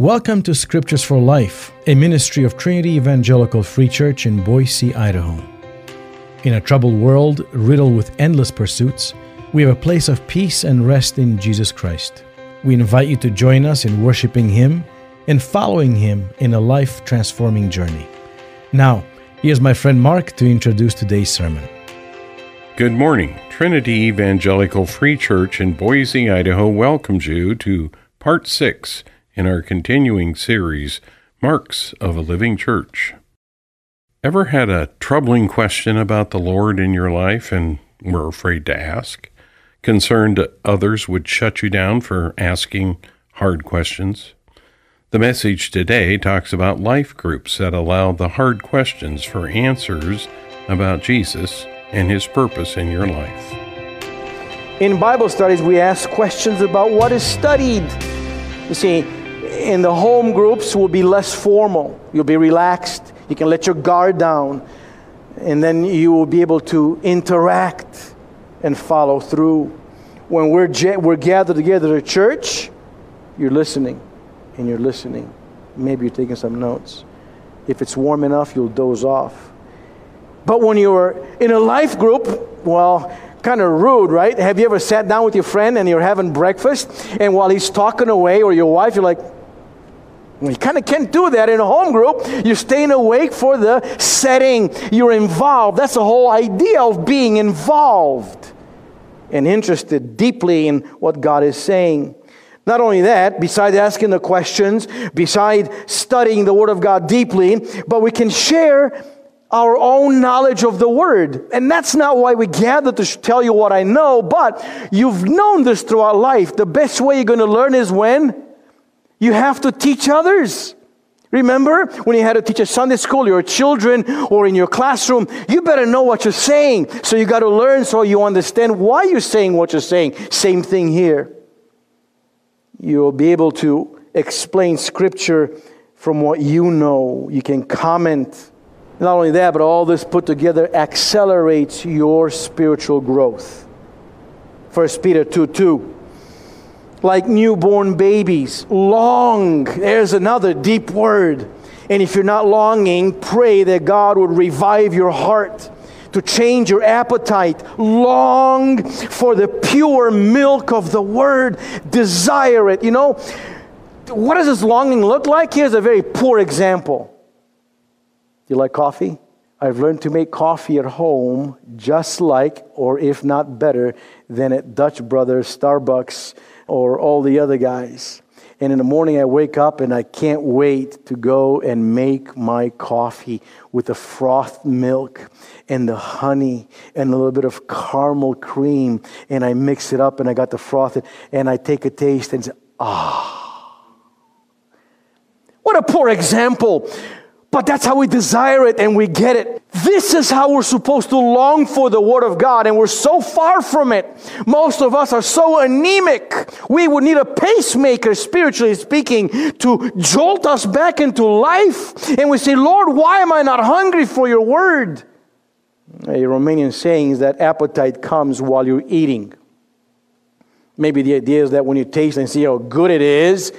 Welcome to Scriptures for Life, a ministry of Trinity Evangelical Free Church in Boise, Idaho. In a troubled world riddled with endless pursuits, we have a place of peace and rest in Jesus Christ. We invite you to join us in worshiping Him and following Him in a life transforming journey. Now, here's my friend Mark to introduce today's sermon. Good morning. Trinity Evangelical Free Church in Boise, Idaho welcomes you to Part 6 in our continuing series, Marks of a Living Church. Ever had a troubling question about the Lord in your life and were afraid to ask? Concerned others would shut you down for asking hard questions? The message today talks about life groups that allow the hard questions for answers about Jesus and his purpose in your life. In Bible studies, we ask questions about what is studied. You see, in the home groups will be less formal. You'll be relaxed. You can let your guard down. And then you will be able to interact and follow through. When we're, we're gathered together at church, you're listening and you're listening. Maybe you're taking some notes. If it's warm enough, you'll doze off. But when you're in a life group, well, kind of rude, right? Have you ever sat down with your friend and you're having breakfast, and while he's talking away, or your wife, you're like, you kind of can't do that in a home group. You're staying awake for the setting. You're involved. That's the whole idea of being involved and interested deeply in what God is saying. Not only that, besides asking the questions, besides studying the Word of God deeply, but we can share our own knowledge of the Word. And that's not why we gather to tell you what I know, but you've known this throughout life. The best way you're going to learn is when you have to teach others. Remember when you had to teach a Sunday school, your children, or in your classroom, you better know what you're saying. So you got to learn so you understand why you're saying what you're saying. Same thing here. You'll be able to explain scripture from what you know. You can comment. Not only that, but all this put together accelerates your spiritual growth. 1 Peter 2 2 like newborn babies. Long. There's another deep word. And if you're not longing, pray that God would revive your heart to change your appetite. Long for the pure milk of the word. Desire it. You know, what does this longing look like? Here's a very poor example. Do You like coffee? I've learned to make coffee at home just like, or if not better, than at Dutch Brothers, Starbucks, or all the other guys. And in the morning, I wake up and I can't wait to go and make my coffee with the froth milk and the honey and a little bit of caramel cream. And I mix it up and I got the froth and I take a taste and say, ah. What a poor example but that's how we desire it and we get it. This is how we're supposed to long for the Word of God, and we're so far from it. Most of us are so anemic. We would need a pacemaker, spiritually speaking, to jolt us back into life. And we say, Lord, why am I not hungry for your Word? A Romanian saying is that appetite comes while you're eating. Maybe the idea is that when you taste and see how good it is,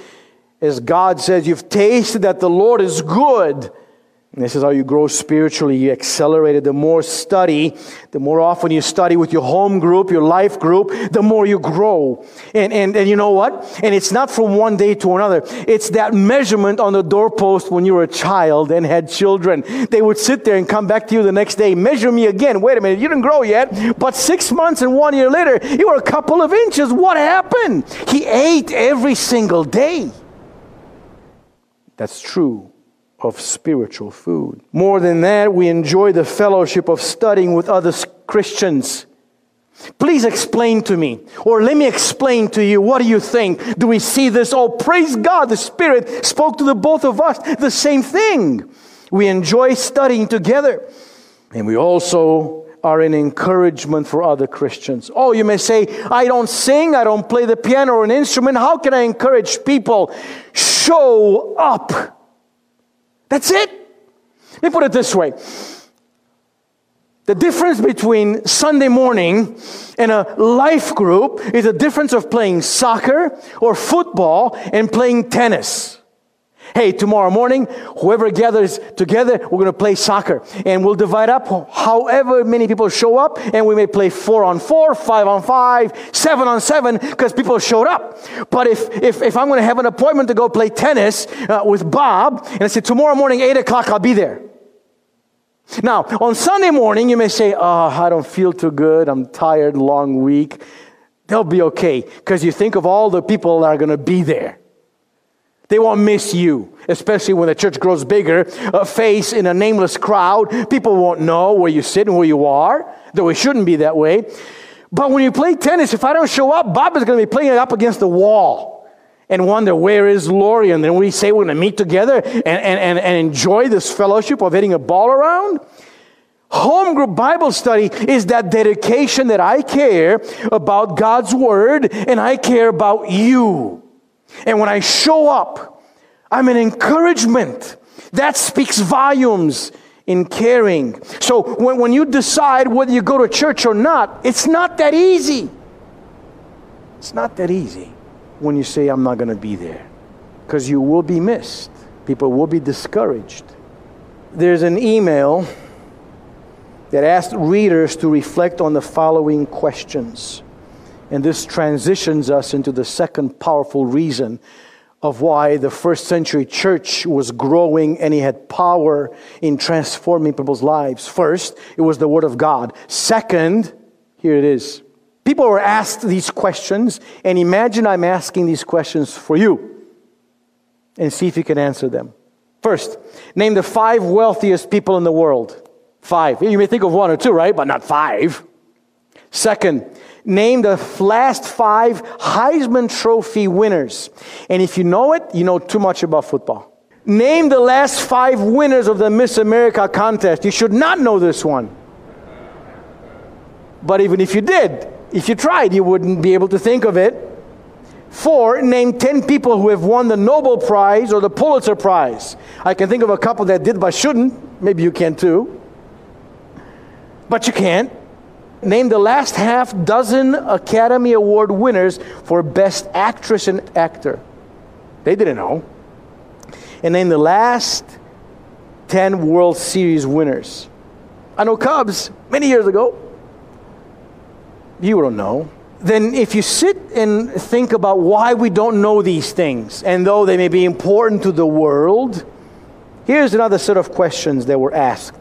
as God says, you've tasted that the Lord is good and this is how you grow spiritually. You accelerate it. The more study, the more often you study with your home group, your life group, the more you grow. And, and, and you know what? And it's not from one day to another. It's that measurement on the doorpost when you were a child and had children. They would sit there and come back to you the next day. Measure me again. Wait a minute. You didn't grow yet. But six months and one year later, you were a couple of inches. What happened? He ate every single day. That's true of spiritual food. More than that, we enjoy the fellowship of studying with other Christians. Please explain to me, or let me explain to you. What do you think? Do we see this? Oh, praise God, the Spirit spoke to the both of us the same thing. We enjoy studying together, and we also are an encouragement for other Christians. Oh, you may say, I don't sing, I don't play the piano or an instrument. How can I encourage people? Show up. That's it. Let me put it this way. The difference between Sunday morning and a life group is a difference of playing soccer or football and playing tennis. Hey, tomorrow morning, whoever gathers together, we're going to play soccer. And we'll divide up however many people show up. And we may play four on four, five on five, seven on seven, because people showed up. But if, if, if I'm going to have an appointment to go play tennis uh, with Bob, and I say, tomorrow morning, eight o'clock, I'll be there. Now, on Sunday morning, you may say, Oh, I don't feel too good. I'm tired, long week. They'll be okay because you think of all the people that are going to be there. They won't miss you, especially when the church grows bigger. A face in a nameless crowd, people won't know where you sit and where you are, though it shouldn't be that way. But when you play tennis, if I don't show up, Bob is going to be playing it up against the wall and wonder, where is Lori? And then we say we're going to meet together and, and, and, and enjoy this fellowship of hitting a ball around. Home group Bible study is that dedication that I care about God's word and I care about you. And when I show up, I'm an encouragement. That speaks volumes in caring. So when, when you decide whether you go to church or not, it's not that easy. It's not that easy when you say, I'm not going to be there. Because you will be missed, people will be discouraged. There's an email that asked readers to reflect on the following questions. And this transitions us into the second powerful reason of why the first century church was growing and he had power in transforming people's lives. First, it was the Word of God. Second, here it is. People were asked these questions, and imagine I'm asking these questions for you and see if you can answer them. First, name the five wealthiest people in the world. Five. You may think of one or two, right? But not five. Second, name the last five Heisman Trophy winners. And if you know it, you know too much about football. Name the last five winners of the Miss America contest. You should not know this one. But even if you did, if you tried, you wouldn't be able to think of it. Four, name 10 people who have won the Nobel Prize or the Pulitzer Prize. I can think of a couple that did but shouldn't. Maybe you can too. But you can't. Name the last half dozen Academy Award winners for Best Actress and Actor. They didn't know. And name the last 10 World Series winners. I know Cubs many years ago. You don't know. Then, if you sit and think about why we don't know these things, and though they may be important to the world, here's another set of questions that were asked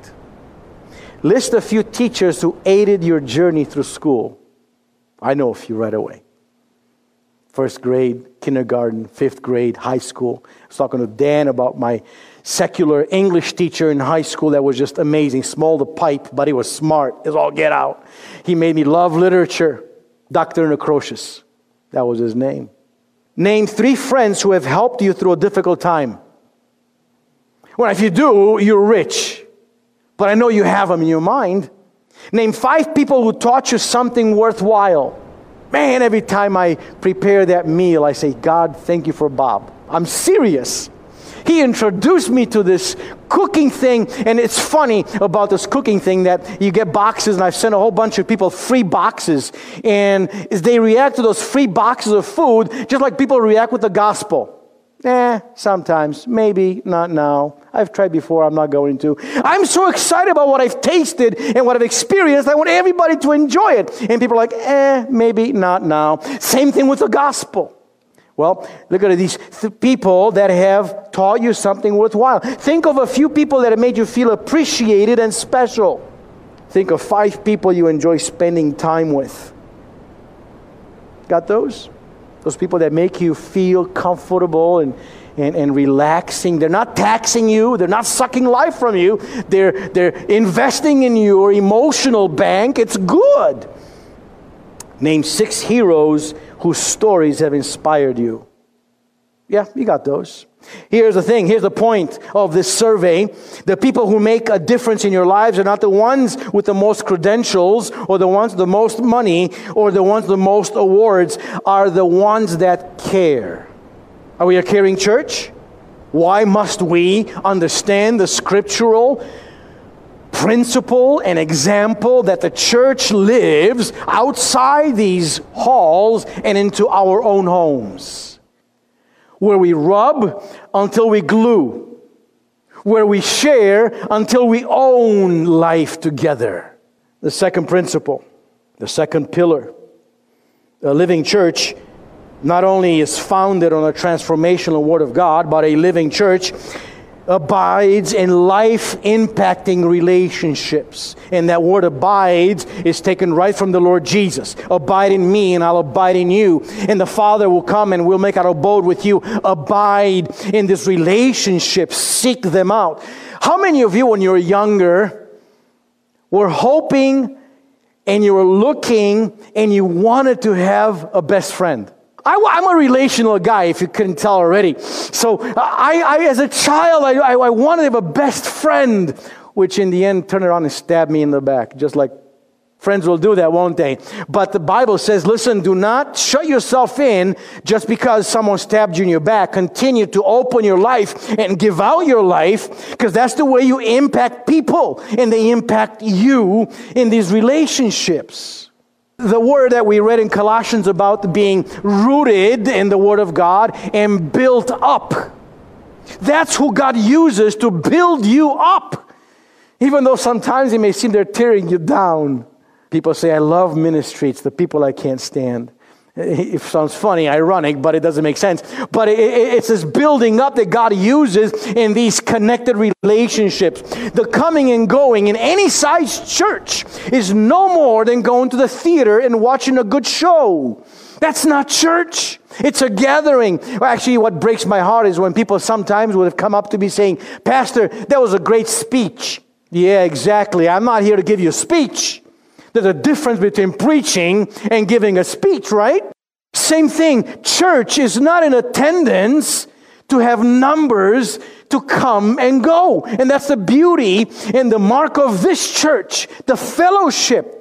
List a few teachers who aided your journey through school. I know a few right away. First grade, kindergarten, fifth grade, high school. I was talking to Dan about my secular English teacher in high school that was just amazing. Small the pipe, but he was smart. It's all get out. He made me love literature. Dr. Necrocious. That was his name. Name three friends who have helped you through a difficult time. Well, if you do, you're rich but I know you have them in your mind. Name five people who taught you something worthwhile. Man, every time I prepare that meal, I say, God, thank you for Bob. I'm serious. He introduced me to this cooking thing, and it's funny about this cooking thing that you get boxes, and I've sent a whole bunch of people free boxes, and they react to those free boxes of food just like people react with the gospel. Eh, sometimes, maybe, not now. I've tried before, I'm not going to. I'm so excited about what I've tasted and what I've experienced, I want everybody to enjoy it. And people are like, eh, maybe, not now. Same thing with the gospel. Well, look at these th- people that have taught you something worthwhile. Think of a few people that have made you feel appreciated and special. Think of five people you enjoy spending time with. Got those? Those people that make you feel comfortable and, and, and relaxing. They're not taxing you, they're not sucking life from you, they're, they're investing in your emotional bank. It's good. Name six heroes whose stories have inspired you. Yeah, you got those. Here's the thing, here's the point of this survey. The people who make a difference in your lives are not the ones with the most credentials or the ones with the most money or the ones with the most awards, are the ones that care. Are we a caring church? Why must we understand the scriptural principle and example that the church lives outside these halls and into our own homes? Where we rub until we glue, where we share until we own life together. The second principle, the second pillar. A living church not only is founded on a transformational Word of God, but a living church abides in life impacting relationships. And that word abides is taken right from the Lord Jesus. Abide in me, and I'll abide in you. And the Father will come and we'll make our abode with you. Abide in this relationship, seek them out. How many of you, when you were younger, were hoping and you were looking and you wanted to have a best friend? I, am a relational guy, if you couldn't tell already. So, I, I as a child, I, I, I wanted to have a best friend, which in the end turned around and stabbed me in the back, just like friends will do that, won't they? But the Bible says, listen, do not shut yourself in just because someone stabbed you in your back. Continue to open your life and give out your life, because that's the way you impact people, and they impact you in these relationships. The word that we read in Colossians about being rooted in the Word of God and built up. That's who God uses to build you up. Even though sometimes it may seem they're tearing you down. People say, I love ministry. It's the people I can't stand. It sounds funny, ironic, but it doesn't make sense. But it, it, it's this building up that God uses in these connected relationships. The coming and going in any size church is no more than going to the theater and watching a good show. That's not church. It's a gathering. Actually, what breaks my heart is when people sometimes would have come up to me saying, Pastor, that was a great speech. Yeah, exactly. I'm not here to give you a speech. There's a difference between preaching and giving a speech, right? Same thing. Church is not in attendance to have numbers to come and go. And that's the beauty and the mark of this church, the fellowship.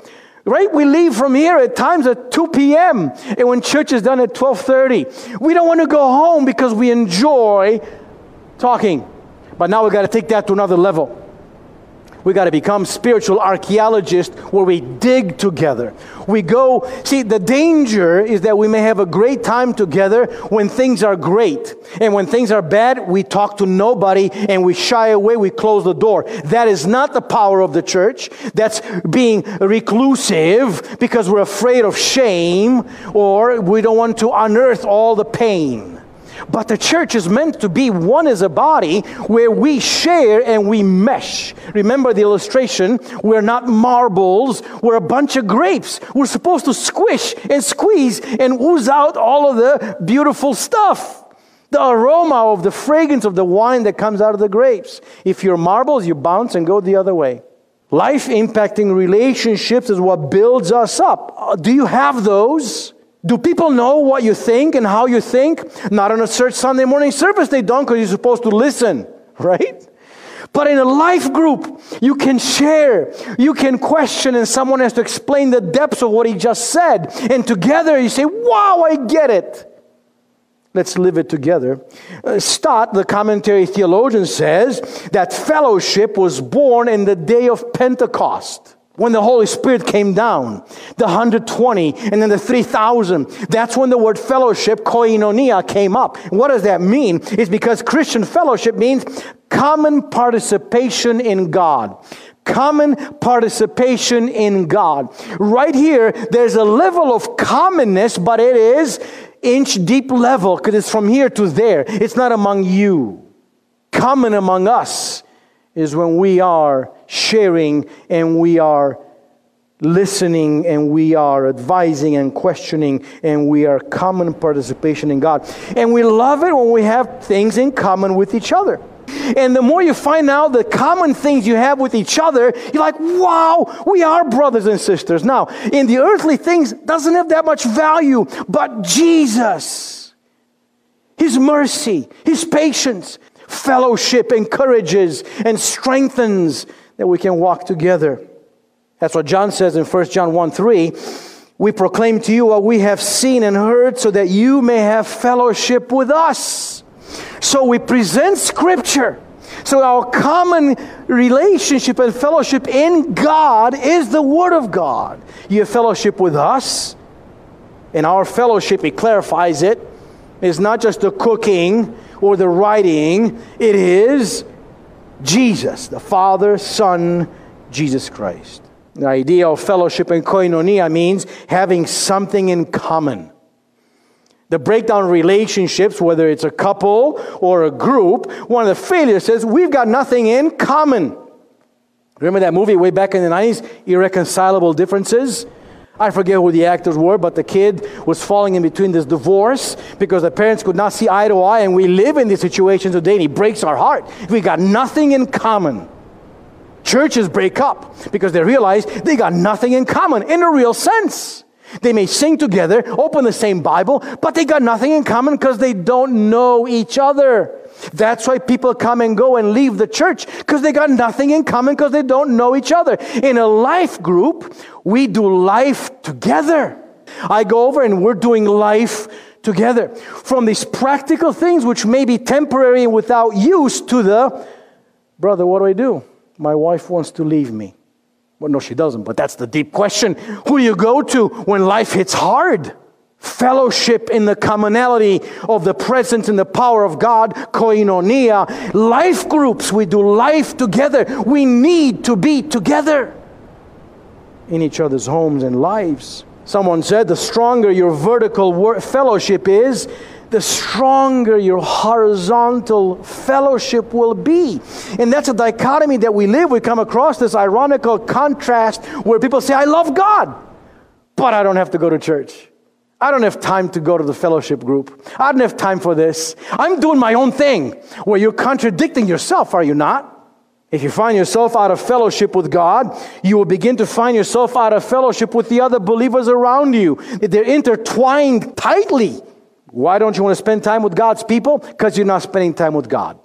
Right? We leave from here at times at 2 p.m. and when church is done at 12:30. We don't want to go home because we enjoy talking. But now we've got to take that to another level. We got to become spiritual archaeologists where we dig together. We go, see, the danger is that we may have a great time together when things are great. And when things are bad, we talk to nobody and we shy away, we close the door. That is not the power of the church. That's being reclusive because we're afraid of shame or we don't want to unearth all the pain. But the church is meant to be one as a body where we share and we mesh. Remember the illustration? We're not marbles, we're a bunch of grapes. We're supposed to squish and squeeze and ooze out all of the beautiful stuff. The aroma of the fragrance of the wine that comes out of the grapes. If you're marbles, you bounce and go the other way. Life impacting relationships is what builds us up. Uh, do you have those? Do people know what you think and how you think? Not on a church Sunday morning service, they don't because you're supposed to listen, right? But in a life group, you can share, you can question, and someone has to explain the depths of what he just said. And together you say, Wow, I get it. Let's live it together. Uh, Stott, the commentary theologian, says that fellowship was born in the day of Pentecost when the Holy Spirit came down, the 120 and then the 3,000. That's when the word fellowship, koinonia, came up. What does that mean? It's because Christian fellowship means common participation in God. Common participation in God. Right here, there's a level of commonness, but it is inch deep level because it's from here to there. It's not among you. Common among us is when we are sharing and we are listening and we are advising and questioning and we are common participation in God. And we love it when we have things in common with each other. And the more you find out the common things you have with each other, you're like, wow, we are brothers and sisters. Now, in the earthly things, doesn't have that much value, but Jesus, His mercy, His patience, fellowship encourages and strengthens that we can walk together. That's what John says in 1 John 1 3. We proclaim to you what we have seen and heard so that you may have fellowship with us. So we present Scripture. So our common relationship and fellowship in God is the Word of God. You have fellowship with us. and our fellowship, He clarifies it It's not just the cooking or the writing, it is Jesus, the Father, Son, Jesus Christ. The idea of fellowship and koinonia means having something in common. The breakdown of relationships, whether it's a couple or a group, one of the failures says we've got nothing in common. Remember that movie way back in the 90s, Irreconcilable Differences? I forget who the actors were, but the kid was falling in between this divorce because the parents could not see eye to eye, and we live in this situation today, and he breaks our heart. We got nothing in common. Churches break up because they realize they got nothing in common in a real sense. They may sing together, open the same Bible, but they got nothing in common because they don't know each other. That's why people come and go and leave the church because they got nothing in common because they don't know each other. In a life group, we do life together. I go over and we're doing life together. From these practical things, which may be temporary and without use, to the brother, what do I do? My wife wants to leave me. Well, no, she doesn't, but that's the deep question. Who do you go to when life hits hard? Fellowship in the commonality of the presence and the power of God, koinonia, life groups. We do life together. We need to be together in each other's homes and lives. Someone said the stronger your vertical fellowship is, the stronger your horizontal fellowship will be. And that's a dichotomy that we live. We come across this ironical contrast where people say, I love God, but I don't have to go to church. I don't have time to go to the fellowship group. I don't have time for this. I'm doing my own thing. Well, you're contradicting yourself, are you not? If you find yourself out of fellowship with God, you will begin to find yourself out of fellowship with the other believers around you. They're intertwined tightly. Why don't you want to spend time with God's people? Because you're not spending time with God.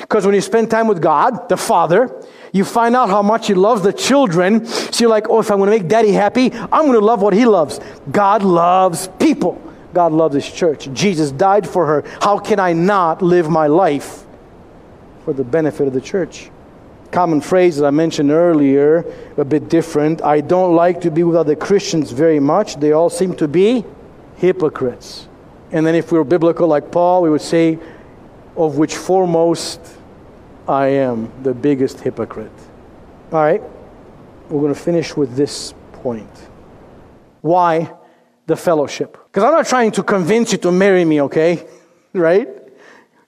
Because when you spend time with God, the Father, you find out how much He loves the children. So you're like, oh, if I'm going to make daddy happy, I'm going to love what He loves. God loves people. God loves His church. Jesus died for her. How can I not live my life for the benefit of the church? Common phrase that I mentioned earlier, a bit different. I don't like to be with other Christians very much. They all seem to be hypocrites. And then if we were biblical like Paul, we would say, of which foremost I am the biggest hypocrite. All right, we're going to finish with this point. Why the fellowship? Because I'm not trying to convince you to marry me, okay? right?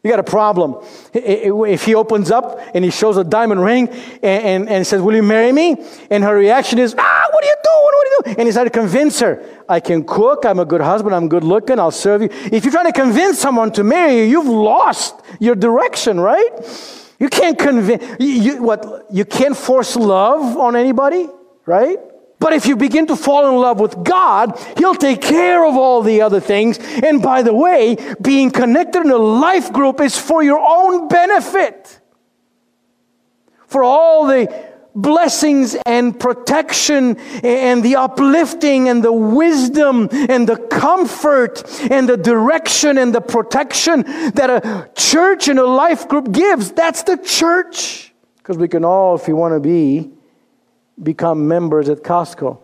You got a problem. If he opens up and he shows a diamond ring and, and, and, says, Will you marry me? And her reaction is, Ah, what are you doing? What are you doing? And he's trying to convince her, I can cook, I'm a good husband, I'm good looking, I'll serve you. If you're trying to convince someone to marry you, you've lost your direction, right? You can't convince, you, you, what, you can't force love on anybody, right? But if you begin to fall in love with God, He'll take care of all the other things. And by the way, being connected in a life group is for your own benefit. For all the blessings and protection and the uplifting and the wisdom and the comfort and the direction and the protection that a church and a life group gives. That's the church. Because we can all, if you want to be, become members at Costco.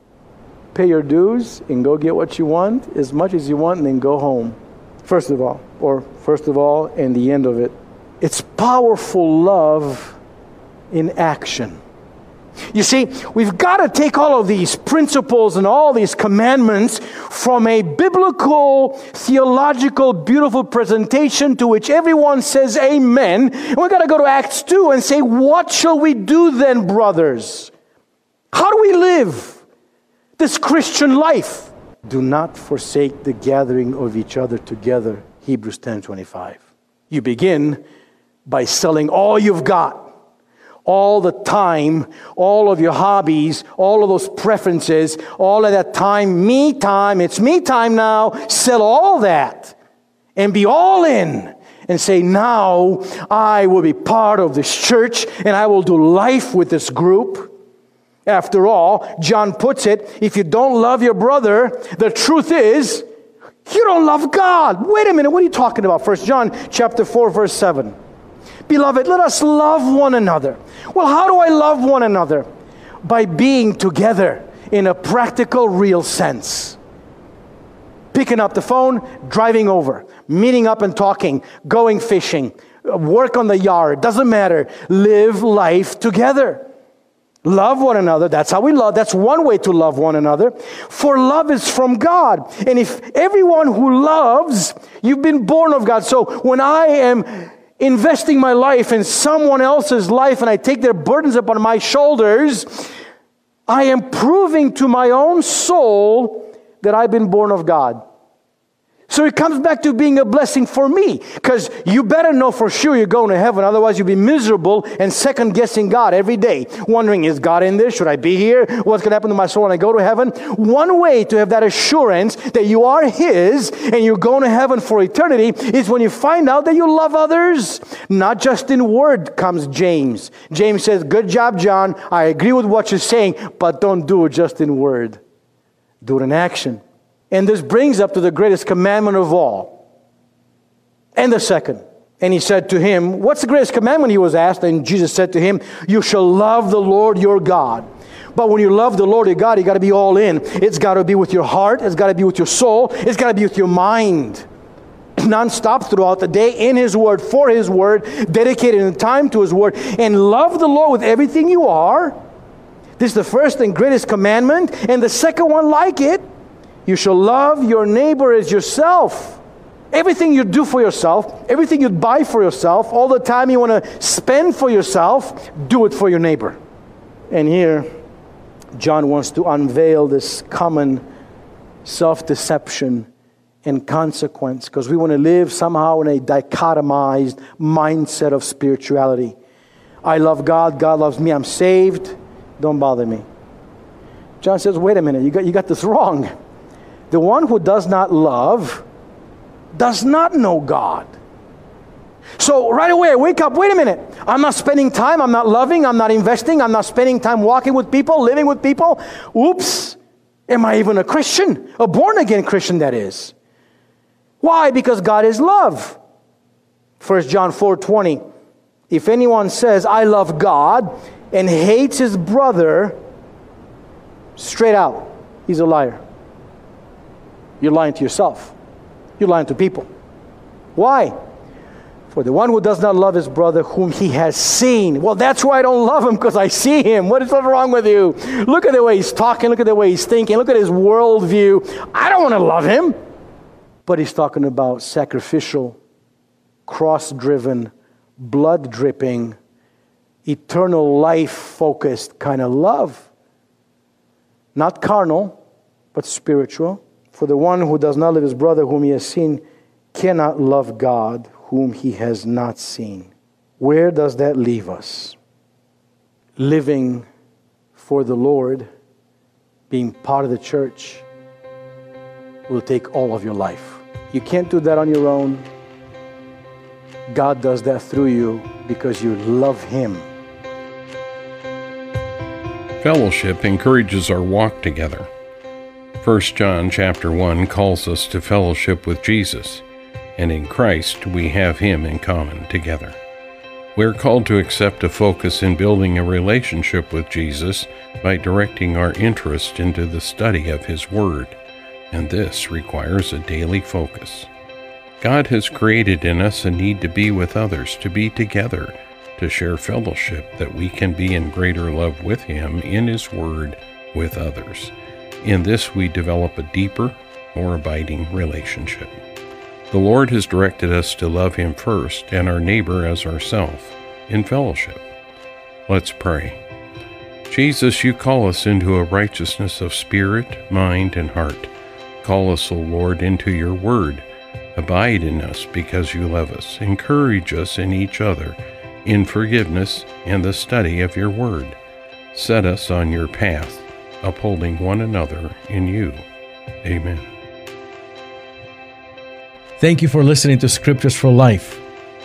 Pay your dues and go get what you want, as much as you want, and then go home. First of all, or first of all, and the end of it. It's powerful love in action. You see, we've got to take all of these principles and all these commandments from a biblical, theological, beautiful presentation to which everyone says amen. And we've got to go to Acts 2 and say, what shall we do then, brothers? How do we live this Christian life? Do not forsake the gathering of each other together. Hebrews 10 25. You begin by selling all you've got, all the time, all of your hobbies, all of those preferences, all of that time, me time, it's me time now. Sell all that and be all in and say, Now I will be part of this church and I will do life with this group. After all, John puts it, if you don't love your brother, the truth is, you don't love God. Wait a minute, what are you talking about? First John chapter 4, verse 7. Beloved, let us love one another. Well, how do I love one another? By being together in a practical, real sense. Picking up the phone, driving over. meeting up and talking, going fishing, work on the yard, doesn't matter. Live life together. Love one another. That's how we love. That's one way to love one another. For love is from God. And if everyone who loves, you've been born of God. So when I am investing my life in someone else's life and I take their burdens upon my shoulders, I am proving to my own soul that I've been born of God. So it comes back to being a blessing for me because you better know for sure you're going to heaven. Otherwise, you'll be miserable and second guessing God every day, wondering, is God in this? Should I be here? What's going to happen to my soul when I go to heaven? One way to have that assurance that you are His and you're going to heaven for eternity is when you find out that you love others. Not just in word comes James. James says, Good job, John. I agree with what you're saying, but don't do it just in word, do it in action. And this brings up to the greatest commandment of all. And the second. And he said to him, What's the greatest commandment? He was asked. And Jesus said to him, You shall love the Lord your God. But when you love the Lord your God, you got to be all in. It's got to be with your heart, it's got to be with your soul, it's got to be with your mind. Non-stop throughout the day in His Word, for His Word, dedicated time to His Word, and love the Lord with everything you are. This is the first and greatest commandment, and the second one like it you shall love your neighbor as yourself. Everything you do for yourself, everything you buy for yourself, all the time you want to spend for yourself, do it for your neighbor. And here, John wants to unveil this common self deception and consequence because we want to live somehow in a dichotomized mindset of spirituality. I love God, God loves me, I'm saved, don't bother me. John says, wait a minute, you got, you got this wrong. The one who does not love does not know God. So right away, I wake up, wait a minute. I'm not spending time, I'm not loving, I'm not investing, I'm not spending time walking with people, living with people. Oops. Am I even a Christian? A born again Christian, that is. Why? Because God is love. 1 John 4 20. If anyone says, I love God and hates his brother, straight out, he's a liar. You're lying to yourself. You're lying to people. Why? For the one who does not love his brother whom he has seen. Well, that's why I don't love him because I see him. What is wrong with you? Look at the way he's talking. Look at the way he's thinking. Look at his worldview. I don't want to love him. But he's talking about sacrificial, cross driven, blood dripping, eternal life focused kind of love. Not carnal, but spiritual. For the one who does not love his brother whom he has seen cannot love God whom he has not seen. Where does that leave us? Living for the Lord, being part of the church, will take all of your life. You can't do that on your own. God does that through you because you love Him. Fellowship encourages our walk together. 1 John chapter 1 calls us to fellowship with Jesus, and in Christ we have him in common together. We're called to accept a focus in building a relationship with Jesus by directing our interest into the study of his word, and this requires a daily focus. God has created in us a need to be with others, to be together, to share fellowship that we can be in greater love with him in his word with others. In this, we develop a deeper, more abiding relationship. The Lord has directed us to love Him first and our neighbor as ourself in fellowship. Let's pray. Jesus, you call us into a righteousness of spirit, mind, and heart. Call us, O Lord, into your word. Abide in us because you love us. Encourage us in each other, in forgiveness and the study of your word. Set us on your path upholding one another in you. Amen. Thank you for listening to Scriptures for Life,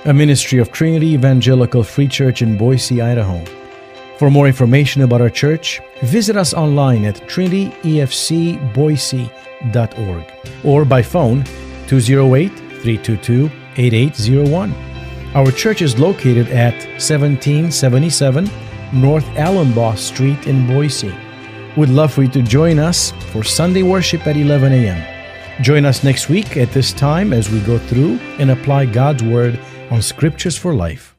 a ministry of Trinity Evangelical Free Church in Boise, Idaho. For more information about our church, visit us online at trinityefcboise.org or by phone 208 322 8801. Our church is located at 1777 North Allumbaugh Street in Boise. We'd love for you to join us for Sunday worship at 11 a.m. Join us next week at this time as we go through and apply God's Word on Scriptures for Life.